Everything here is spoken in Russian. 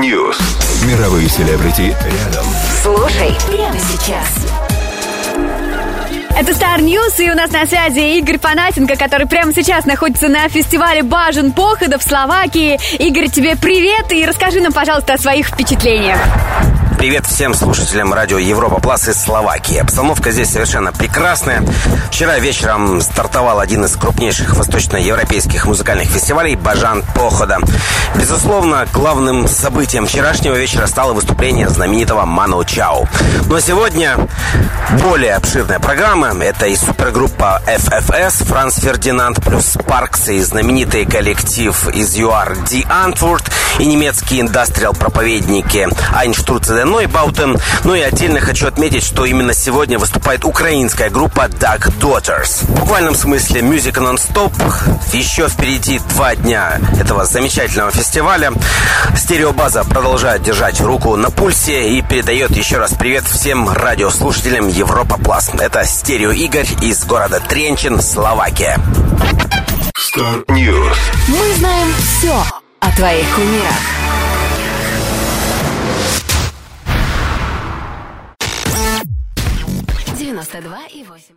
News. Мировые селебрити рядом. Слушай прямо сейчас. Это Star News, и у нас на связи Игорь Панасенко, который прямо сейчас находится на фестивале Бажен Похода в Словакии. Игорь, тебе привет, и расскажи нам, пожалуйста, о своих впечатлениях. Привет всем слушателям радио Европа Плас из Словакии. Обстановка здесь совершенно прекрасная. Вчера вечером стартовал один из крупнейших восточноевропейских музыкальных фестивалей «Бажан Похода». Безусловно, главным событием вчерашнего вечера стало выступление знаменитого Ману Чао. Но сегодня более обширная программа. Это и супергруппа FFS, Франц Фердинанд, плюс Спаркс и знаменитый коллектив из ЮАР Ди Антвурд и немецкие индастриал-проповедники Айнштурцеден Нойбаутен. Ну и отдельно хочу отметить, что именно сегодня выступает украинская группа Duck Daughters. В буквальном смысле Music Non-Stop. Еще впереди два дня этого замечательного фестиваля. Стереобаза продолжает держать руку на пульсе и передает еще раз привет всем радиослушателям Европа Плас. Это Стерео Игорь из города Тренчин, Словакия. Star News. Мы знаем все твоих кумирах. Девяносто два и восемь.